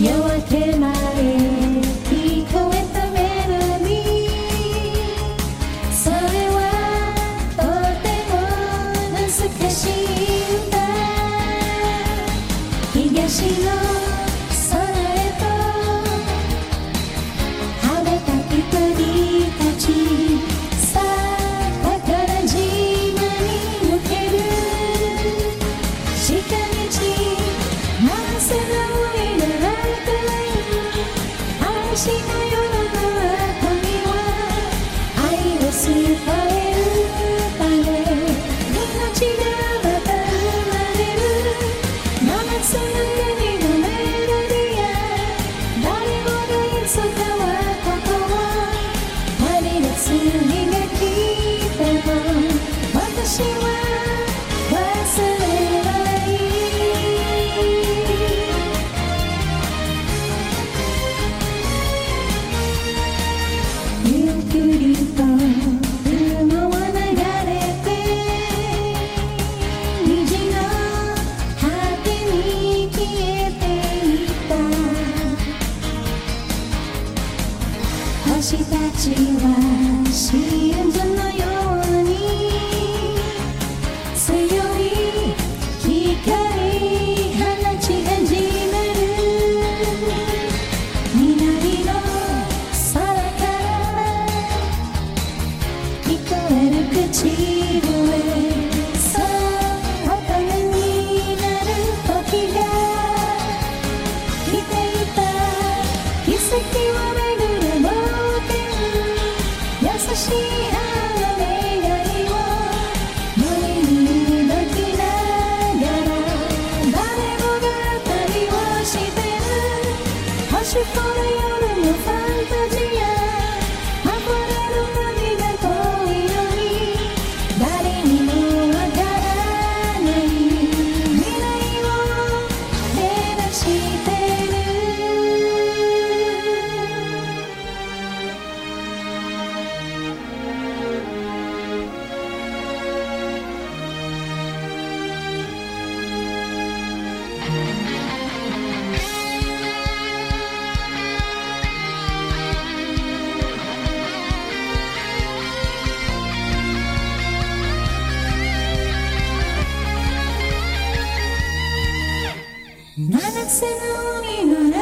夜明けまで聞こえたメロディー。それはとても懐かしい。私たちは CM のように強い光放ち始める南の空から聞こえる口 before 流つの海の中